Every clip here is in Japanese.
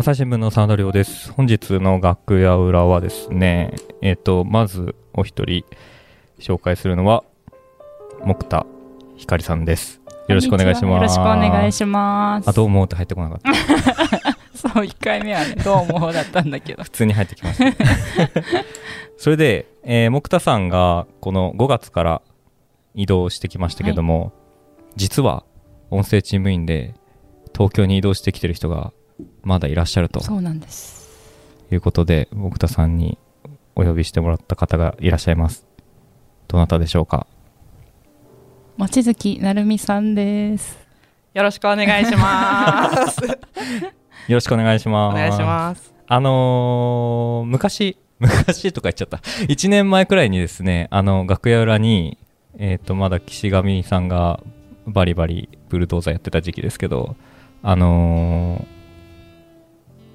朝日新聞の沢田亮です。本日の楽屋裏はですね、えっ、と、まずお一人紹介するのは、木田ひかりさんです。よろしくお願いします。よろしくお願いします。あ、どうもって入ってこなかった。そう、1回目はね、どうもだったんだけど。普通に入ってきました。それで、えー木田さんがこの5月から移動してきましたけども、実は音声チーム員で東京に移動してきてる人がまだいらっしゃるとそうなんです。いうことで、木田さんにお呼びしてもらった方がいらっしゃいます。どなたでしょうか？望月成美さんです。よろしくお願いします。よろしくお願いします。お願いします。あのー昔、昔とか言っちゃった。1年前くらいにですね、あの、楽屋裏に、えっ、と、まだ岸上さんがバリバリブルドーザーやってた時期ですけど、あのー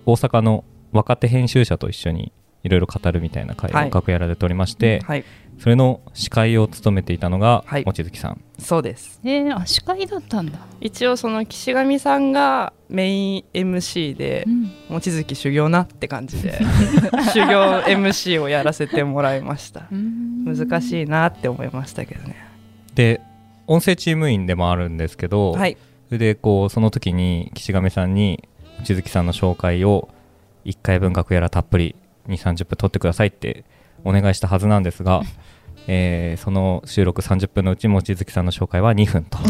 大阪の若手編集者と一緒にいろいろ語るみたいな会をはい楽屋裏で撮りまして、はい、それの司会を務めていたのが、はい望月さん。そうです。えー、あ、司会だったんだ。一応その岸上さんがメイン MC でうん。望月修行なって感じで 修行 MC をやらせてもらいました。難い。しいなって思いましたけどね。で、音声チーム員でもあるんですけど、はい、それでこうその時に岸上さんに望月さんの紹介を1回分楽屋らたっぷり2 3 0分撮ってくださいってお願いしたはずなんですが、えーその収録30分のうち望月さんの紹介は2分と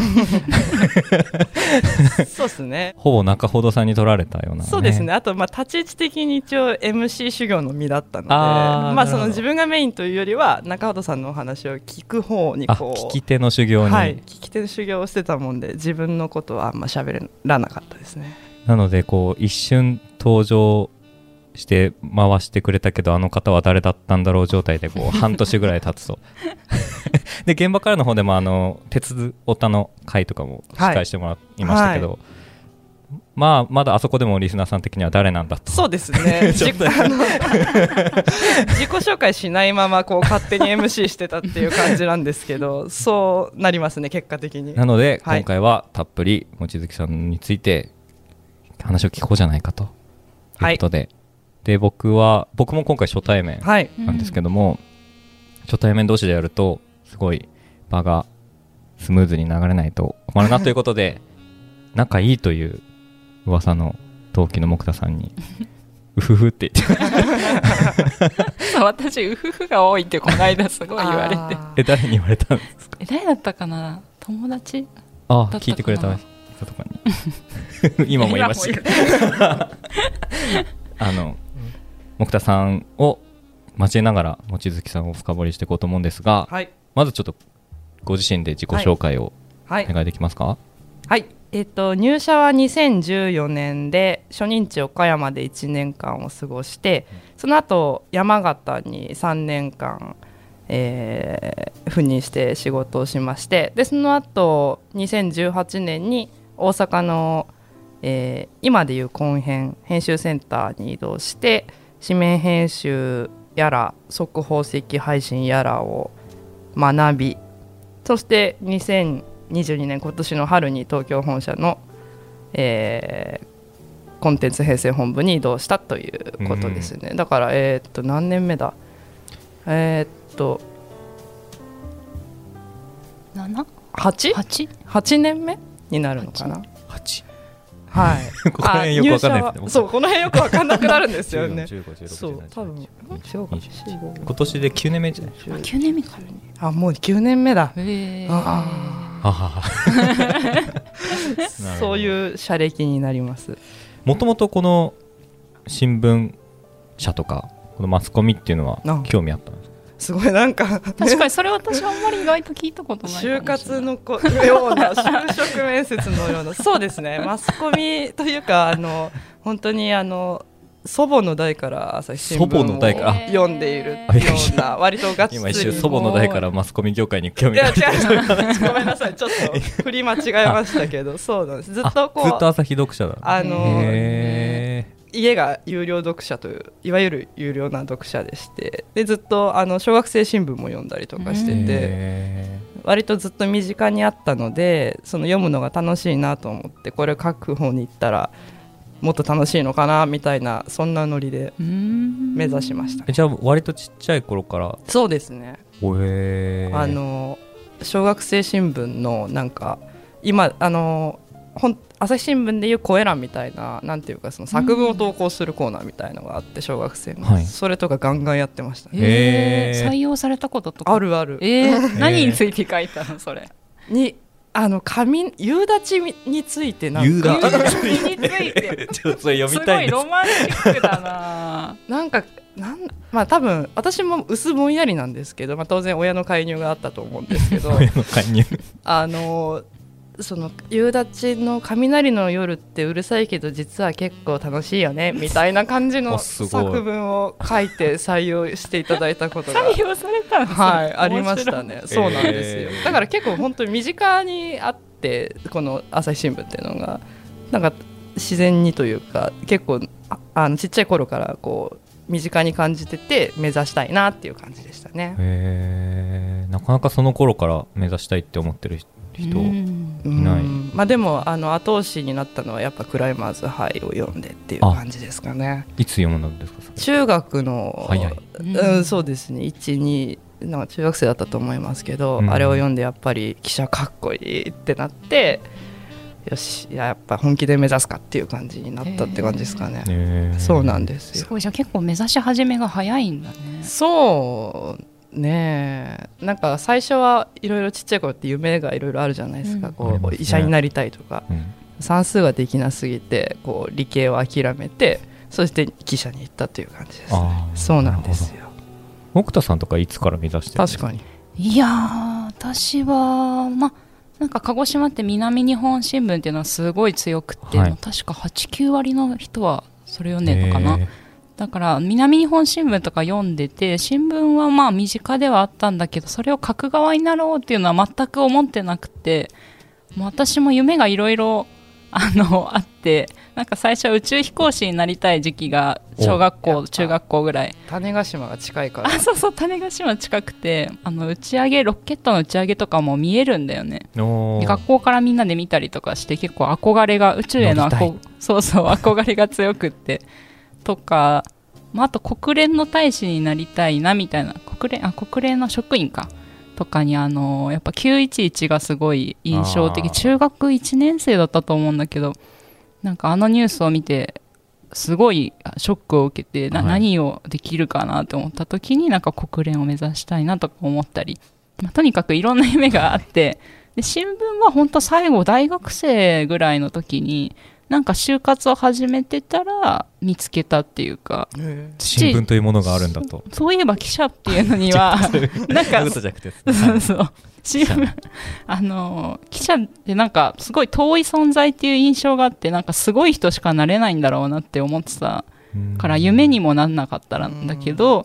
そうですね。ほぼ中ほどさんに撮られたような、そうですね。あとまあ立ち位置的に一応 MC 修行の身だったので、まあその自分がメインというよりは中畑さんのお話を聞く方にあこう聞き手の修行に、はい、聞き手の修行をしてたもんで自分のことはあんま喋らなかったですね。なのでこう一瞬登場して回してくれたけどあの方は誰だったんだろう状態でこう 半年ぐらい経つと。で現場からの方でもあの鉄オタの会とかも司会してもらいましたけど、まあまだあそこでもリスナーさん的には誰なんだと。そうですね。自己紹介しないままこう勝手に MC してたっていう感じなんですけど、そうなりますね結果的に。なので、はい。今回はたっぷり望月さんについて話を聞こうじゃないかと。い。うことで、で僕は僕も今回初対面はい。なんですけども、初対面同士でやるとすごい場がスムーズに流れないと困るなということで 仲いいという噂の同期の木田さんにうふふって言って。私、ウフフが多いってこの間すごい言われて。え誰に言われたんですか？え、誰だったかな？友達？あだったかな？聞いてくれた人とかに 今もいましたけどあの木田さんを交えながら望月さんを深掘りしていこうと思うんですがはい。まずちょっとご自身で自己紹介をはいお。願いできますか、はい。えっと入社は2014年で初任地岡山で1年間を過ごして、その後山形に3年間、えー赴任して仕事をしましてでその後2018年に大阪の、えー今でいう根編編集センターに移動して紙面編集やら速報石配信やらを学びそして2022年今年の春に東京本社の、えーコンテンツ編成本部に移動したということですね、だからえーっと何年目だ？えーっと 7? 8? 8? 8年目？になるのかな？8はい ここら辺よくわかんないですねそうこの辺よくわかんなくなるんですよね 15 16そう多分違うか20今年で9年目じゃないあ、9年目か。あもう9年目だ。あはははそういう社歴になりますもともとこの新聞社とかこのマスコミっていうのはあ興味あったんですかすごいなんか確かにそれ私あんまり意外と聞いたことないかもしれない。就活のこような就職面接のような そうですね。マスコミというかあの本当にあの祖母の代から朝日新祖母の代か。ら聞を読んでいるような割とがっつり今一瞬祖母の代からマスコミ業界に興味があいや違るうごめんなさい。ちょっと振り間違えましたけどそうなんです。ずっとこうあずっと朝日読者だあのへ家が有料読者といういわゆる有料な読者でしてでずっとあの小学生新聞も読んだりとかしてうんてへ割とずっと身近にあったのでその読むのが楽しいなと思ってこれ書く方に行ったらもっと楽しいのかなみたいなそんなノリでうん。目指しました。えじゃあ割とちっちゃい頃から？そうですね。あの小学生新聞のなんか今あのほん朝日新聞でいう声欄みたいななんていうかその作文を投稿するコーナーみたいのがあって小学生の、はい。それとかガンガンやってましたね。えー採用されたこととか？あるある。えー、何について書いたのそれ？にあの紙夕立についてなんか。夕立。について。ちょっとそれ読すみたいですごいロマンチックだな。なんかなんまあ多分私も薄ぼんやりなんですけど、まあ、当然親の介入があったと思うんですけど。親の介入。あのその夕立の雷の夜ってうるさいけど実は結構楽しいよねみたいな感じの 作文を書いて採用していただいたことが 採用されたんですはいありましたね。そうなんですよ、えー。だから結構本当に身近にあってこの朝日新聞っていうのがなんか自然にというか結構ああのちっちゃい頃からこう身近に感じてて目指したいなっていう感じでしたね。へー。なかなかその頃から目指したいって思ってる人、うん。ういない。ん。まあでもあの後押しになったのはやっぱクライマーズハイを読んでっていう感じですかね。いつ読むのですか中学の早い。うん、そうですね。12なんか中学生だったと思いますけど、うん。あれを読んでやっぱり記者かっこいいってなってよしいややっぱ本気で目指すかっていう感じになったって感じですかね、へー。そうなんですよ。すごい。じゃあ結構目指し始めが早いんだね。そうねえ。なんか最初はいろいろちっちゃい頃って夢がいろいろあるじゃないですか、うん。こありますね。う医者になりたいとか。うん。算数ができなすぎてこう理系を諦めてそして記者に行ったという感じですね。そうなんですよ。奥田さんとかいつから目指してるんです確かに。いやー私はまあなんか鹿児島って南日本新聞っていうのはすごい強くて、はい。確か89割の人はそれ読んでるのかな、へーだから南日本新聞とか読んでて新聞はまあ身近ではあったんだけどそれを書く側になろうっていうのは全く思ってなくてもう私も夢がいろいろあのあってなんか最初は宇宙飛行士になりたい時期が小学校中学校ぐらい。種子島が近いから。あそうそう種子島近くてあの打ち上げロケットの打ち上げとかも見えるんだよね。学校からみんなで見たりとかして結構憧れが宇宙への憧そうそう憧れが強くってとか、まあ、あと国連の大使になりたいなみたいな国連あ国連の職員か。とかにあのやっぱ911がすごい印象的。中学1年生だったと思うんだけどなんかあのニュースを見てすごいショックを受けてな、はい。何をできるかなって思った時になんか国連を目指したいなとか思ったり、まあ、とにかくいろんな夢があって。で新聞は本当最後大学生ぐらいの時になんか就活を始めてたら見つけたっていうか新聞というものがあるんだと。そういえば記者っていうのには なんかそういうことじゃなくて そう新聞あの記者ってなんかすごい遠い存在っていう印象があってなんかすごい人しかなれないんだろうなって思ってたから夢にもなんなかったんだけど、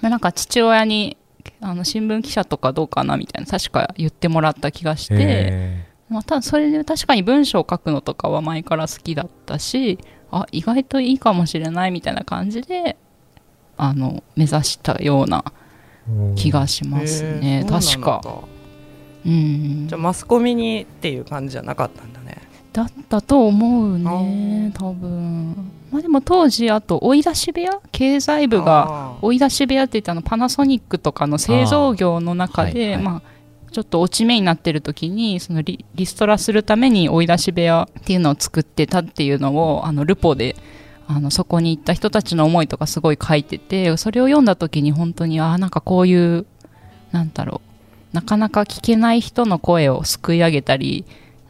まあ、なんか父親にあの新聞記者とかどうかなみたいな確か言ってもらった気がして、へまあ、ただそれで確かに文章を書くのとかは前から好きだったしあ意外といいかもしれないみたいな感じであの目指したようなー気がしますね、確か。そうなんだ。うん。じゃあマスコミにっていう感じじゃなかったんだね。だったと思うね多分。まあでも当時あと追い出し部屋？経済部が追い出し部屋って言ったあのパナソニックとかの製造業の中で、はいはい。まあちょっと落ち目になってる時にそのリリストラするために追い出し部屋っていうのを作ってたっていうのをあのルポであのそこに行った人たちの思いとかすごい書いててそれを読んだ時に本当にああなんかこういうなんだろうなかなか聞けない人の声をすくい上げたり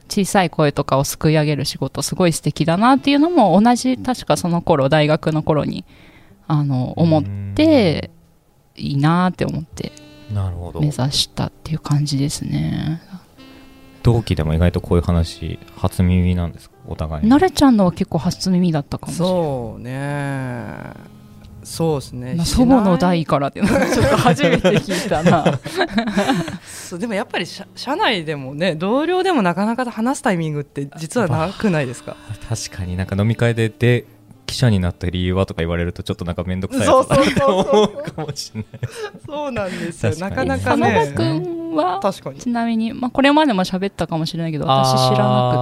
小さい声とかをすくい上げる仕事すごい素敵だなっていうのも同じ確かその頃大学の頃にあの思っていいなって思ってなるほど。目指したっていう感じですね。同期でも意外とこういう話初耳なんですか？お互いに。なれちゃんのは結構初耳だったかもしれない。そうね。そうですね。まあ祖母の代からっていうのはちょっと初めて聞いたな。そうでもやっぱり社社内でもね同僚でもなかなか話すタイミングって実はなくないですか？確かに。なんか飲み会でで記記者になった理由はとか言われるとちょっとなんか面倒くさいそうそうそうそう。と思うかもしれない。そうなんですよ。な確かなかね。田君は確かに。ちなみに、まあ、これまでも喋ったかもしれないけど私知らなくっ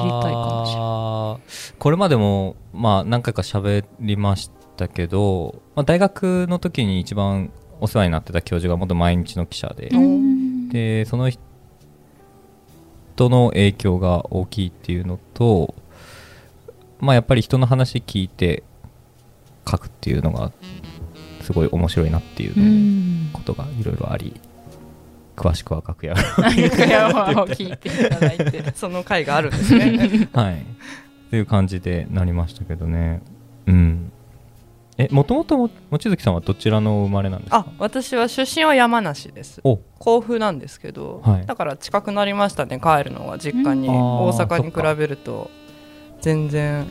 て知りたいかもしれない。これまでもまあ何回か喋りましたけど、まあ、大学の時に一番お世話になってた教授が元毎日の記者で、うん。でその人の影響が大きいっていうのとまあやっぱり人の話聞いて書くっていうのがすごい面白いなっていううん。ことがいろいろあり詳しくは楽屋を聞いていただいて。その回があるん。ですねはい。っていう感じでなりましたけどね。うん。えもともとも望月さんはどちらの生まれなんですあか私は出身は山梨です。お。甲府なんですけど、はい。だから近くなりましたね帰るのは。実家に、大阪に比べると全然。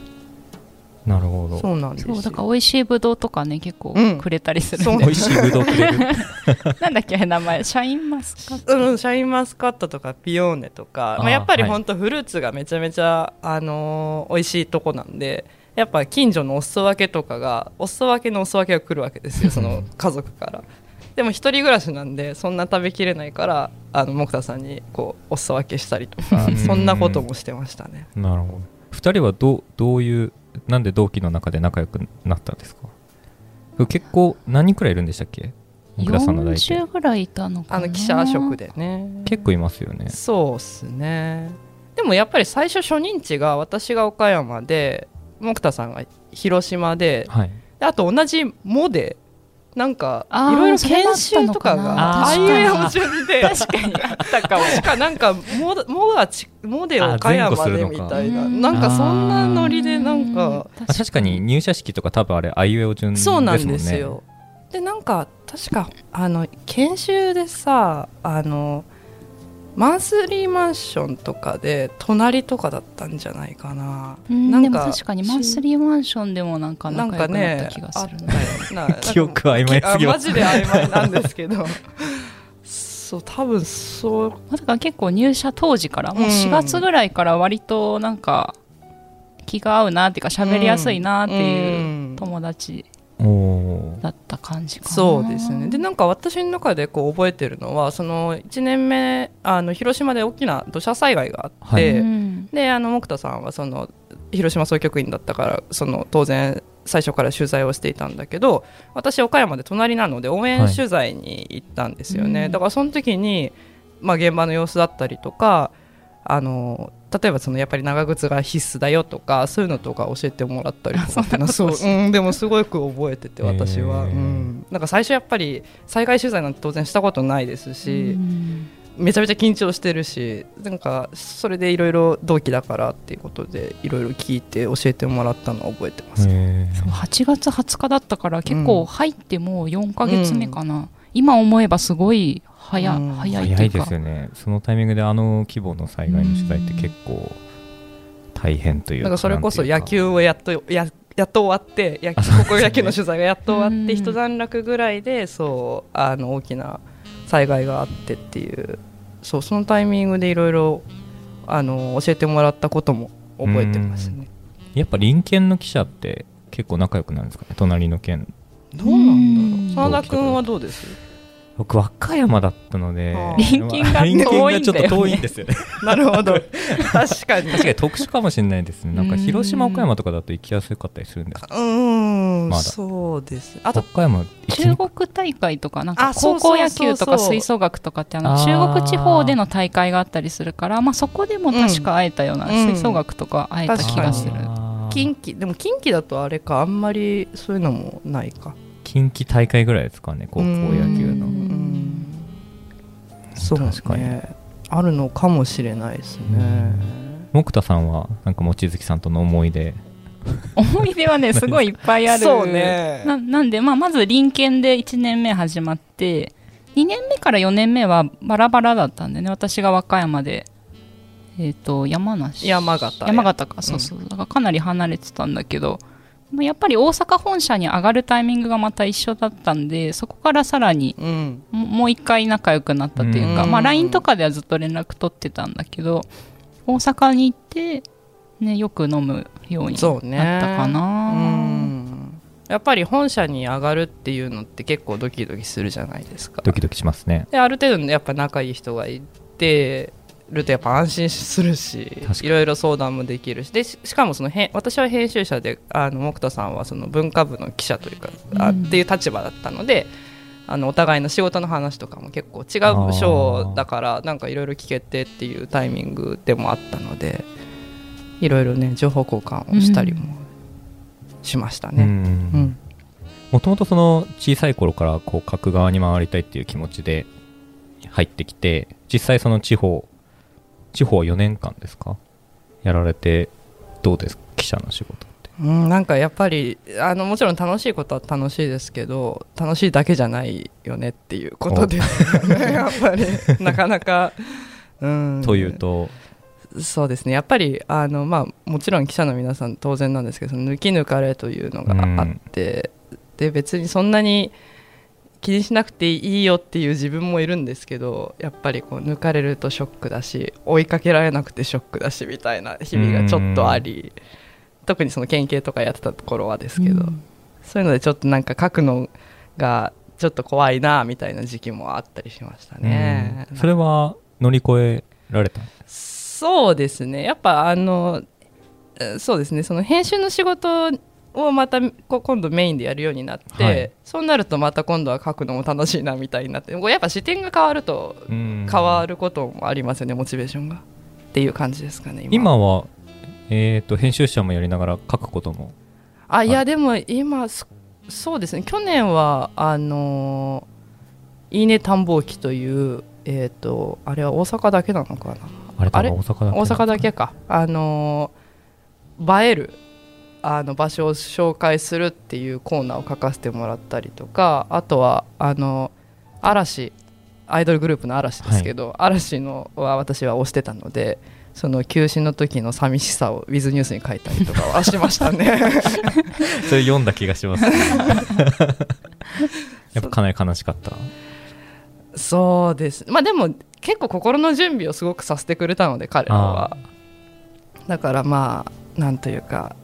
なるほど。そうなんですよ。そうだから美味しいぶどうとかね結構うん。くれたりするそう。んで、美味しいぶどうくれる。なんだっけ名前。シャインマスカット。うん、シャインマスカットとかピオーネとかまあ、やっぱりはい。本当フルーツがめちゃめちゃ、あのー美味しいとこなんでやっぱ近所のお裾分けとかがお裾分けのお裾分けが来るわけですよ その家族から。でも一人暮らしなんでそんな食べきれないからあの木田さんにこうお裾分けしたりとかうん。そんなこともしてましたね。なるほど2人はどうどういうなんで同期の中で仲良くなったんですか？結構何人くらいいるんでしたっけ？奥田さんの代で。40ぐらいいたのかな？あの記者職でね。結構いますよね。そうっすね。でもやっぱり最初初任地が私が岡山で木田さんが広島ではい。であと同じ「も」でなんかいろいろ研修とかが。あーあいうえお順で確かに。あったかも。確かなんか「も」もがち「も」で岡山でみたいな。うん。なんかそんなノリでなんかまあ確かに入社式とか多分あれあいうえお順ですもね。そうんなんですよ。でなんか確かあの研修でさあのマンスリーマンションとかで隣とかだったんじゃないかな。うんでもなんか確かにマンスリーマンションでもなんかなん仲良くなったかね気がするあなったよな記憶曖昧すぎます。あマジで曖昧なんですけど。そう多分そう。まあだから結構入社当時からもううん。4月ぐらいから割となんか気が合うなっていうか喋りやすいなっていう友達おおーだった感じかな。そうですね。でなんか私の中でこう覚えてるのはその1年目あの広島で大きな土砂災害があって、はい。うん。であの木田さんはその広島総局員だったからその当然最初から取材をしていたんだけど私岡山で隣なので応援取材に行ったんですよね、うん。だからその時に、まあ、現場の様子だったりとかあの例えばそのやっぱり長靴が必須だよとかそういうのとか教えてもらったりとかそう、うん、でもすごく覚えてて私は、へー。うん、なんか最初やっぱり災害取材なんて当然したことないですし、うん。めちゃめちゃ緊張してるしなんかそれでいろいろ同期だからっていうことでいろいろ聞いて教えてもらったのを覚えてます、へー。そう8月20日だったから結構入ってもう4ヶ月目かな、今思えばすごい早,、うん。早い早いですよね。そのタイミングであの規模の災害の取材って結構大変というなんかそれこそ野球をやっとややっと終わって野球高校野球の取材がやっと終わってうん一段落ぐらいでそうあの大きな災害があってっていう。そうそのタイミングでいろいろあの教えてもらったことも覚えてますね。やっぱ隣県の記者って結構仲良くなるんですかね？隣の県。どうなんだろう。真田君はどうです？僕和歌山だったので隣県が遠いんだよねちょっと遠いんですよね。なるほど。確かに。確かに特殊かもしれないですね。なんか広島うん岡山とかだと行きやすかったりするんです。うーん、まだ。そうです。あと岡山一中日国大会とかなんか高校野球とか吹奏楽とかってあの中国地方での大会があったりするから、まあ、そこでも確か会えたような、うん。吹奏楽とか会えた気がする、近畿でも近畿だとあれかあんまりそういうのもないか。近畿大会ぐらいですかね高校野球うのんそう確かに。ねあるのかもしれないですね。木田さんはなんか望月さんとの思い出。思い出はねすごいいっぱいある。そうね。ななんで、まあ、まず隣県で1年目始まって2年目から4年目はバラバラだったんでね私が和歌山で、えー、と山梨。山形山形かそうそう、だからかなり離れてたんだけどまあやっぱり大阪本社に上がるタイミングがまた一緒だったんでそこからさらにうん。ももう一回仲良くなったっていうか、うん。まあ、LINE とかではずっと連絡取ってたんだけど大阪に行ってね、よく飲むようにそうね。なったかな。うん。やっぱり本社に上がるっていうのって結構ドキドキするじゃないですか。ドキドキしますね。である程度のやっぱ仲いい人がいてるとやっぱ安心するしいろいろ相談もできるし。でししかもそのへん私は編集者であの木田さんはその文化部の記者というか、あうん。っていう立場だったのであのお互いの仕事の話とかも結構違う部署だからなんかいろいろ聞けてっていうタイミングでもあったのでいろいろね情報交換をしたりもしましたうね。うん。ん。もともとその小さい頃からこう書く側に回りたいっていう気持ちで入ってきて実際その地方地方4年間ですか？やられてどうです？か記者の仕事って。うん、なんかやっぱりあのもちろん楽しいことは楽しいですけど楽しいだけじゃないよねっていうことで。すよねやっぱりなかなか、うん、というと？そうですね。やっぱりあの、まあ、もちろん記者の皆さん当然なんですけど抜き抜かれというのがあって、で別にそんなに気にしなくていいよっていう自分もいるんですけどやっぱりこう抜かれるとショックだし追いかけられなくてショックだしみたいな日々がちょっとあり特にその県警とかやってた頃はですけど、うん。そういうのでちょっとなんか書くのがちょっと怖いなみたいな時期もあったりしましたね。うん。それは乗り越えられた？そうですね。やっぱあのえそうですね。その編集の仕事をまたこ今度メインでやるようになって、はい。そうなるとまた今度は書くのも楽しいなみたいになってやっぱ視点が変わると変変わることもありますよね、モチベーションが。っていう感じですかね今。今は、えー、と編集者もやりながら書くことも。あいやでも今そそうですね。去年はあのーいいね探訪記というえっ、とあれは大阪だけなのかな？あれ大阪だけか。あのー映えるあの場所を紹介するっていうコーナーを書かせてもらったりとかあとはあの嵐アイドルグループの嵐ですけど、嵐のは私は推してたのでその休止の時の寂しさをウィズニュースに書いたりとかはしましたね。それ読んだ気がします、やっぱかなり悲しかった。そうです。まあでも結構心の準備をすごくさせてくれたので彼らは。だからまあなんというか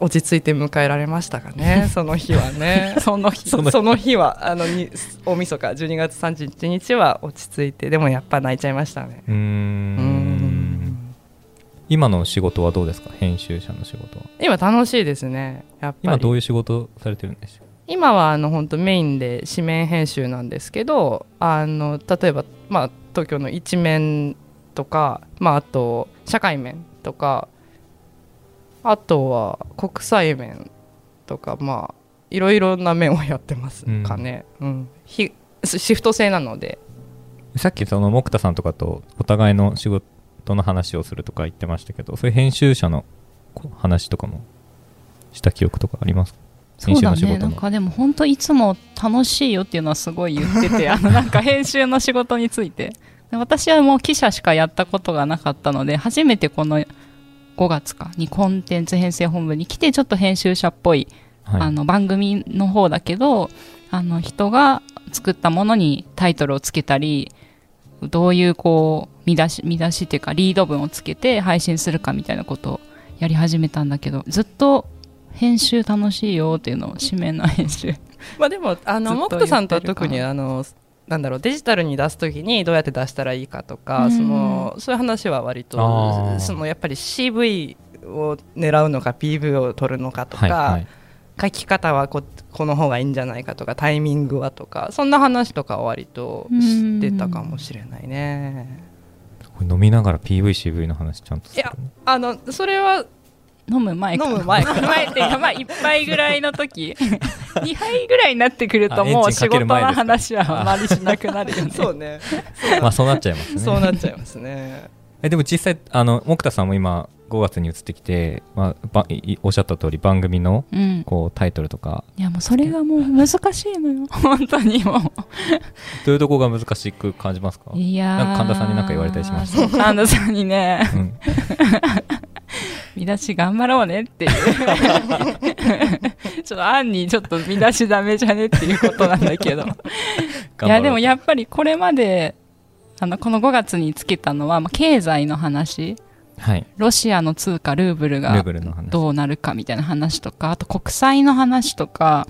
落ち着いて迎えられましたかね その日はね。その日。そその日はあのに大晦日12月31日は落ち着いてでもやっぱ泣いちゃいましたね。うーん。うん。今の仕事はどうですか？編集者の仕事は。今楽しいですねやっぱり。今どういう仕事されてるんでしょ今はあの本当メインで紙面編集なんですけどあの例えば、まあ、東京の一面とか、まあ、あと社会面とかあとは国際面とかまあいろいろな面をやってますかね、うん。ひシフト制なので。うさっきその木田さんとかとお互いの仕事の話をするとか言ってましたけどそういう編集者の話とかもした記憶とかあります？かそうだ編集の仕事の。ねなんかでも本当いつも楽しいよっていうのはすごい言っててあのなんか編集の仕事について。で私はもう記者しかやったことがなかったので初めてこの5月かにコンテンツ編成本部に来てちょっと編集者っぽい、はい。あの番組の方だけどあの人が作ったものにタイトルをつけたりどういうこう見出し見出しっていうかリード文をつけて配信するかみたいなことをやり始めたんだけどずっと編集楽しいよっていうのを紙面の編集まあでもあのずっと木田さんとは特にあのなんだろうデジタルに出す時にどうやって出したらいいかとか、うん。そのそういう話は割とそのやっぱり CV を狙うのか PV を取るのかとか、はいはい。書き方はここの方がいいんじゃないかとかタイミングはとかそんな話とかは割と知ってたかもしれないね。これ飲みながら PVCV の話ちゃんとするいやあのそれは飲む前か。飲む前。か前っていうかまあ一杯ぐらいの時。2杯ぐらいになってくるともう仕事の話はあまりしなくなるよね。そうね。まあそうなっちゃいますね。そうなっちゃいますね。えでも実際あの木田さんも今5月に移ってきて、まあ、ばいおっしゃった通り番組のうん。こうタイトルとか。いやもうそれがもう難しいのよ。本当にもう。どういうとこが難しく感じますか？いやー。なんか神田さんに何か言われたりしました神田さんにね。うん見出し頑張ろうねっていう。ちょっと案にちょっと見出しダメじゃねっていうことなんだけど。いやでもやっぱりこれまであのこの5月につけたのは、まあ、経済の話。はい。ロシアの通貨ルーブルルがどうなるかみたいな話とかあと国債の話とか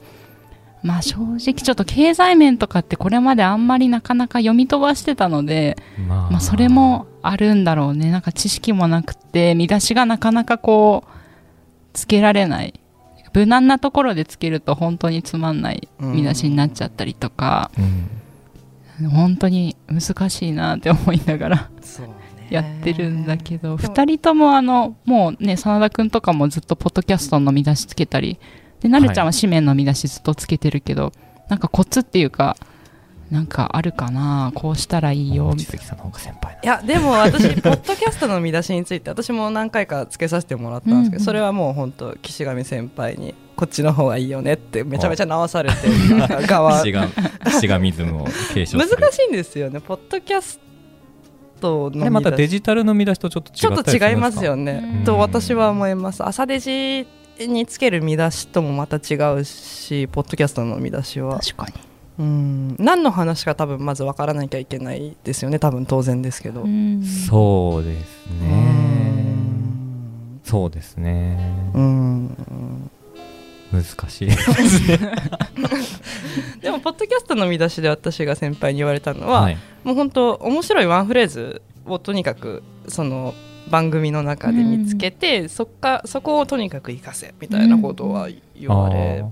まあ正直ちょっと経済面とかってこれまであんまりなかなか読み飛ばしてたので、ままあ、それもあるんだろうね。なんか知識もなくて見出しがなかなかこうつけられない。無難なところでつけると本当につまんない見出しになっちゃったりとか、うん。本当に難しいなって思いながらやってるんだけど、でも2人ともあのもうね真田君とかもずっとポッドキャストの見出しつけたりでなるちゃんは紙面の見出しずっとつけてるけど、なんかコツっていうかなんかあるかな？こうしたらいいよ。望みたい月さんの方が先輩いやでも私 ポッドキャストの見出しについて私も何回かつけさせてもらったんですけど、うん。うんそれはもう本当岸上先輩にこっちの方がいいよねってめちゃめちゃ直されて側。岸が岸がミズムを継承難する。しいんですよねポッドキャストのまたデジジタルの見出しとちょっと違ちょっと違いますよね。うん。と私は思います。朝デジにつける見出しともまた違うしポッドキャストの見出しは。確かに。うん。何の話か多分まず分からなきゃいけないですよね多分当然ですけど、うん。そうですうねん。そうですね。うん。難しい でもポッドキャストの見出しで私が先輩に言われたのは、はい。もう本当面白いワンフレーズをとにかくその番組の中で見つけて、そっかそこをとにかく活かせみたいなことは言われ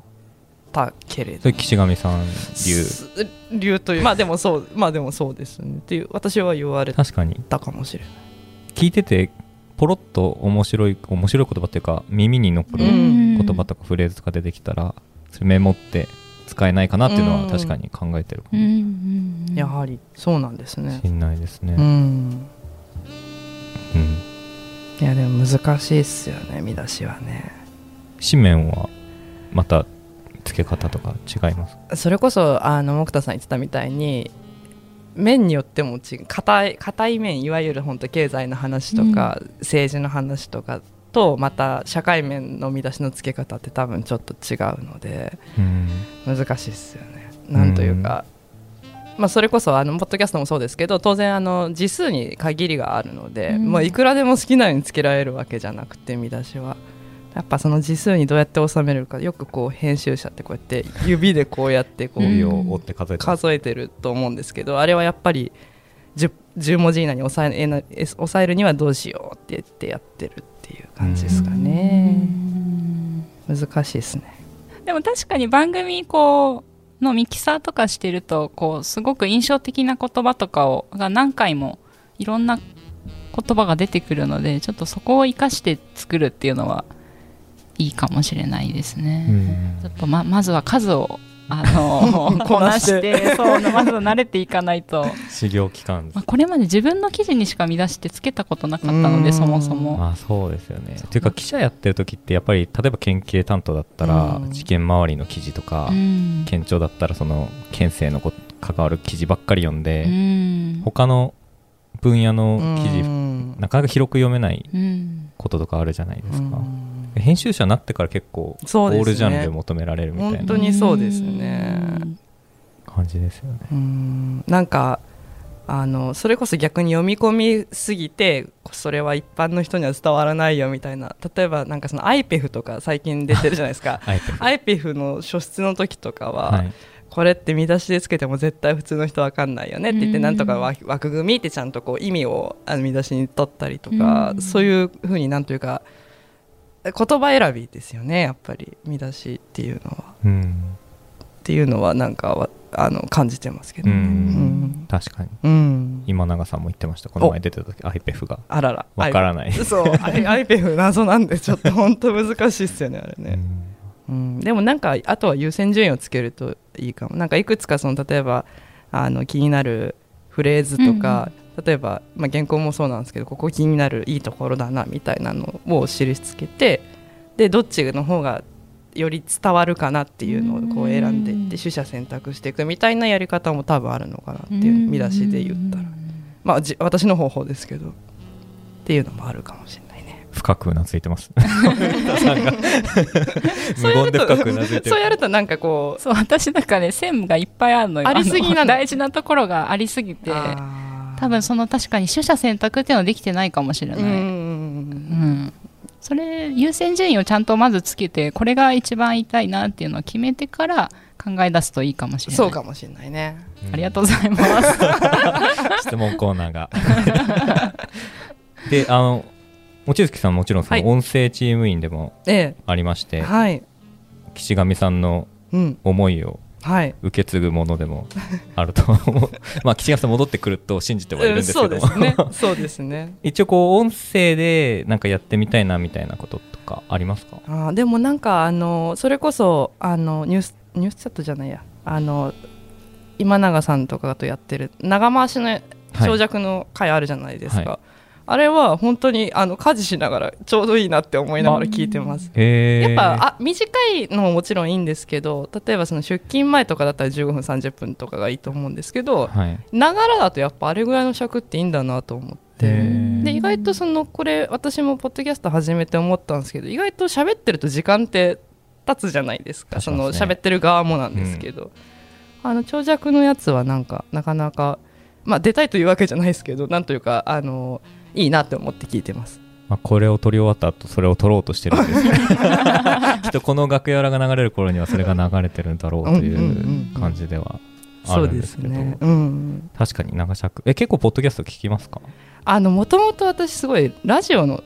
たけれど、それ岸上さん流。す流という。まあでもそうまあでもそうですね。っていう私は言われ確かにたかもしれない。聞いててポロッと面白い面白い言葉っていうか耳に残るうん。言葉とかフレーズとか出てきたらそれメモって使えないかなっていうのは確かに考えてるかも。うんうんうん。やはりそうなんですね。しんないですね。うんうんいやでも難しいっすよね見出しはね。紙面はまた付け方とか違います？それこそあの木田さん言ってたみたいに面によっても違う硬い硬い面いわゆる本当経済の話とか、政治の話とかとまた社会面の見出しの付け方って多分ちょっと違うのでうん難しいですよね。なんというか、まあ、それこそあのポッドキャストもそうですけど当然あの字数に限りがあるので、うん。まあ、いくらでも好きなようにつけられるわけじゃなくて見出しは。やっぱその字数にどうやって収めるかよくこう編集者ってこうやって指でこうやってこう、うん。指を折って数えてます数えてると思うんですけどあれはやっぱり 10, 10文字以内に抑ええなえ抑えるにはどうしようって言ってやってるっていう感じですかね。難しいですね。でも確かに番組こうのミキサーとかしてるとこうすごく印象的な言葉とかをが何回もいろんな言葉が出てくるのでちょっとそこを生かして作るっていうのはいいかもしれないですね、うん。ちょっとままずは数をあの こなししててそうまずは慣れていかないと、修行期間まあ、これまで自分の記事にしか見出してつけたことなかったのうん。でそもそも。まあそうですよね。っていうか記者やってる時ってやっぱり例えば県警担当だったらうん。事件周りの記事とかうん。県庁だったらその県政のこ関わる記事ばっかり読んでうん。他の分野の記事うん。なかなか広く読めないうん。こととかあるじゃないですか。うん編集者になってから結構オールジャンル求められるみたい本当なにそうですね。感じですよね。うん。なんかあのそれこそ逆に読み込みすぎてそれは一般の人には伝わらないよみたいな。例えばなんかその IPEF とか最近出てるじゃないですか。IPEF の書出の時とかは、はい。これって見出しでつけても絶対普通の人わかんないよねって言ってうん。なんとか枠枠組みってちゃんとこう意味をあの見出しに取ったりとかうん。そういうふうになんというか言葉選びですよねやっぱり見出しっていうのは。うん。っていうのはなんかはあの感じてますけうど、ん。確かに。うん。今永さんも言ってましたこの前出てた時。IPEF が。あらら。わからない。そう IPEF 謎なんでちょっと本当難しいっすよねあれね、うん。うん、でもなんかあとは優先順位をつけるといいかも。なんかいくつかその例えばあの気になるフレーズとか、例えば、まあ、原稿もそうなんですけどここ気になるいいところだなみたいなのを印つけてでどっちの方がより伝わるかなっていうのをこう選んでいって取捨選択していくみたいなやり方も多分あるのかなっていう見出しで言ったら。まあじ私の方法ですけどっていうのもあるかもしれないね。深くうなずいてます。無言で深くうなずいてるそうやるとなんかこうそう私なんかね線がいっぱいあるのよ。ありすぎな大事なところがありすぎて多分その確かに取捨選択っていうのはできてないかもしれない、うん。うん、それ優先順位をちゃんとまずつけてこれが一番言いなっていうのを決めてから考え出すといいかもしれない。そうかもしれないね。ありがとうございます。質問コーナーが。であの望月さんもちろんそはい。の音声チーム員でもえありまして、えはい。岸上さんのうん。思いをはい受け継ぐものでもあると思う。まあ岸上さん戻ってくると信じてはいるんですけど、うんそうですね。そうですね。一応こう音声でなんかやってみたいなみたいなこととかありますか？あーでもなんかあのそれこそあのニュースニュースチャットじゃないや。あの今永さんとかとやってる長回しの長尺の回あるじゃないですか、はあれは本当にあの家事しながらちょうどいいなって思いながら聞いてます、やっぱあ短いのももちろんいいんですけど例えばその出勤前とかだったら15分30分とかがいいと思うんですけどはい。ながらだとやっぱあれぐらいの尺っていいんだなと思って。で意外とそのこれ私もポッドキャスト始めて思ったんですけど意外と喋ってると時間って経つじゃないですか。その喋ってる側もなんですけど、あの長尺のやつはなんかなかなかまあ出たいというわけじゃないですけどなんというかあのいいなって思って聞いてます。まあ、これを撮り終わった後それを撮ろうとしてるんですけど きっとこの楽屋裏が流れる頃にはそれが流れてるんだろうという感じではあるんですけど、すね。うん。確かに長尺。え結構ポッドキャスト聞きますか？あのもともと私すごいラジオの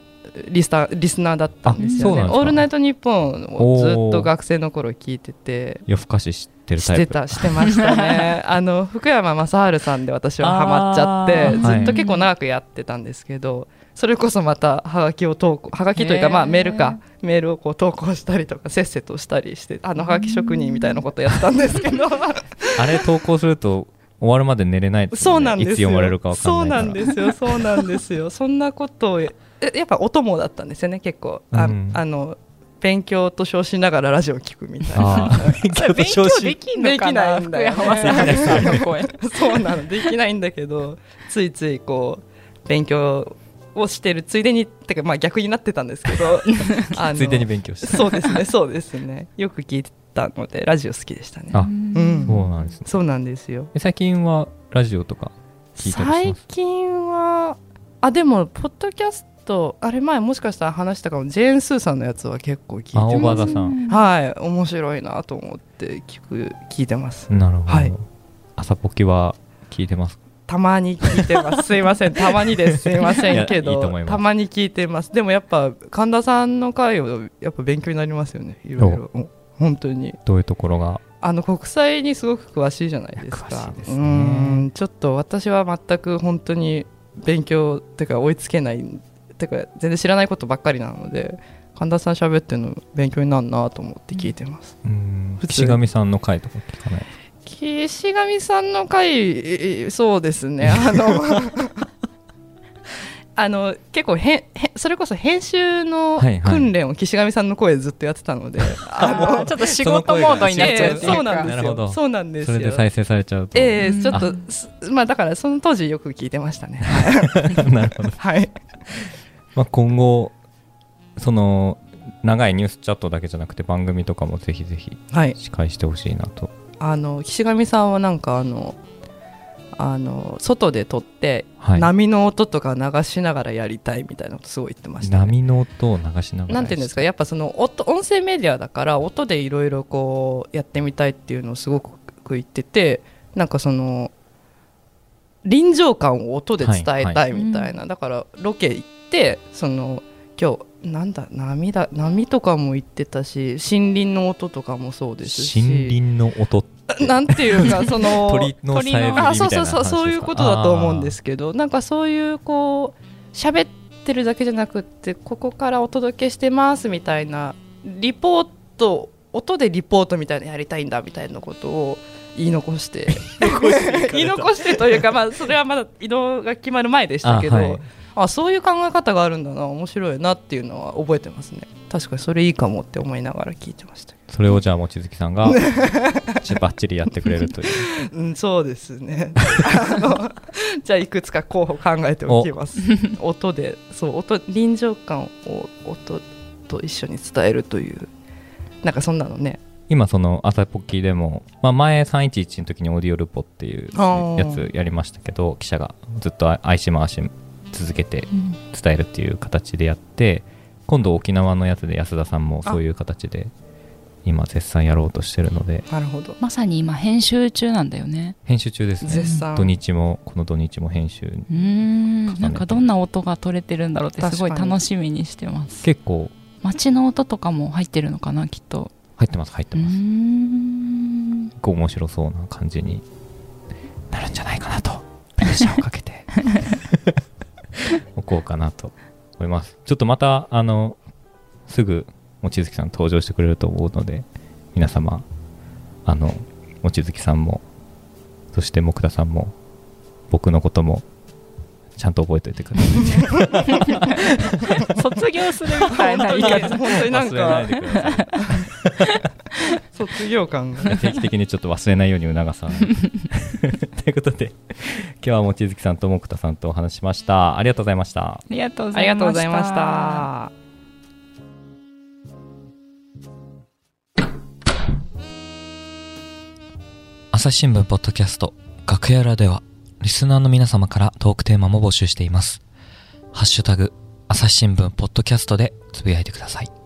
リスタリスナーだったんですよね「あそうなんですか。オールナイトニッポン」をずっと学生の頃聞いてて。夜更かし知ってるしてタイプ。たしてましたね。あの福山雅治さんで私はハマっちゃってずっと結構長くやってたんですけど、それこそまたはがきを投稿はがきというかまあメールかメールをこう投稿したりとかせっせとしたりしてあのはがき職人みたいなことやってたんですけど。あれ投稿すると終わるまで寝れないですそうなんですよ。いつ読まれるかわかそうんないから。なんですよそうなんですよ。そんなことをえやっぱお供だったんですよね結構。あ,、うん。あの勉強と称しながらラジオを聞くみたいな。勉強できんのかなできないんだよ福山さん。の声そうなのできないんだけどついついこう勉強をしてるついでにってかまあ逆になってたんですけど。ついでに勉強して。そうですねそうですね。よく聞いてたのでラジオ好きでしたね。あうん。そうなんですね。そうなんですよ。え最近はラジオとか聞いたりし最ます？近はあでもポッドキャストあれ前もしかしたら話したかも。ジェーン・スーさんのやつは結構聞いてます。はい。面白いなと思って聞く聞いてます。なるほど、はい。朝ポキは聞いてます。たまに聞いてます。すいません、たまにです。すいませんけど、たまに聞いてます。でもやっぱ神田さんの回をやっぱ勉強になりますよね。いろいろ、うん本当に。どういうところが？あの国際にすごく詳しいじゃないですか。ね。うん、ちょっと私は全く本当に勉強ってか追いつけないってか全然知らないことばっかりなので。神田さん喋ってるの勉強になるなと思って聞いてます。岸上さんの回とか聞かない？岸上さんの回えそうですね。あの あの結構へんへんそれこそ編集の訓練を岸上さんの声でずっとやってたので、あのちょっと仕事モードになっちゃうええそうなんですなるほど。よそうなんですそよれで再生されちゃうと、うん。ええちょっとすまあだからその当時よく聞いてましたね。なるほど、はいまあ、今後その長いニュースチャットだけじゃなくて番組とかもぜひぜひはい。司会してほしいなと。あの岸上さんはなんかあのあの外で撮って、はい。波の音とか流しながらやりたいみたいなことすごい言ってました、ね、波の音を流しながらなんていうんですか？やっぱその音音声メディアだから音でいろいろこうやってみたいっていうのをすごく言っててなんかその臨場感を音で伝えたいみたいな、だからロケ行ってその今日なんだ波だ波とかも言ってたし森林の音とかもそうですし。森林の音 なんていうかその 鳥のさえずりみたいなあそうそうそうそういうことだと思うんですけどなんかそういうこう喋ってるだけじゃなくってここからお届けしてますみたいなリポート音でリポートみたいなのやりたいんだみたいなことを言い残して。言い残してというかまあそれはまだ移動が決まる前でしたけどあ、あはいそういう考え方があるんだな面白いなっていうのは覚えてますね確かにそれいいかもって思いながら聞いてましたそれをじゃあ望月さんがち バッチリやってくれるといううん、そうですね。じゃあいくつか候補考えておきます。音で、そう音臨場感を音と一緒に伝えるという、なんかそんなのね。今その朝ポッキーでも、まあ、前311の時にオーディオルポっていうやつやりましたけど記者がずっと愛し回し続けてうん。伝えるっていう形でやって今度沖縄のやつで安田さんもそういう形で今絶賛やろうとしてるので。なるほど。まさに今編集中なんだよね。編集中ですね。絶賛。土日もこの土日も編集うーん。なんかどんな音が取れてるんだろうってすごい楽しみにしてます。結構。街の音とかも入ってるのかなきっと。入ってます入ってます。ん。結構面白そうな感じになるんじゃないかなとプレッシャーをかけて。お こうかなと思います。ちょっとまたあのすぐ望月さん登場してくれると思うので皆様あの望月さんもそして木田さんも僕のこともちゃんと覚えておいてください。卒業するみたいな言い方。本当になん忘れないかでください 卒業感が 定期的にちょっと忘れないように促さない ということで今日は望月さんと木田さんとお話ししました。ありがとうございました。ありがとうごありがざいました。とうございました朝日新聞ポッドキャスト楽屋裏ではリスナーの皆様からトークテーマも募集しています。ハッシュタグ朝日新聞ポッドキャストでつぶやいてください。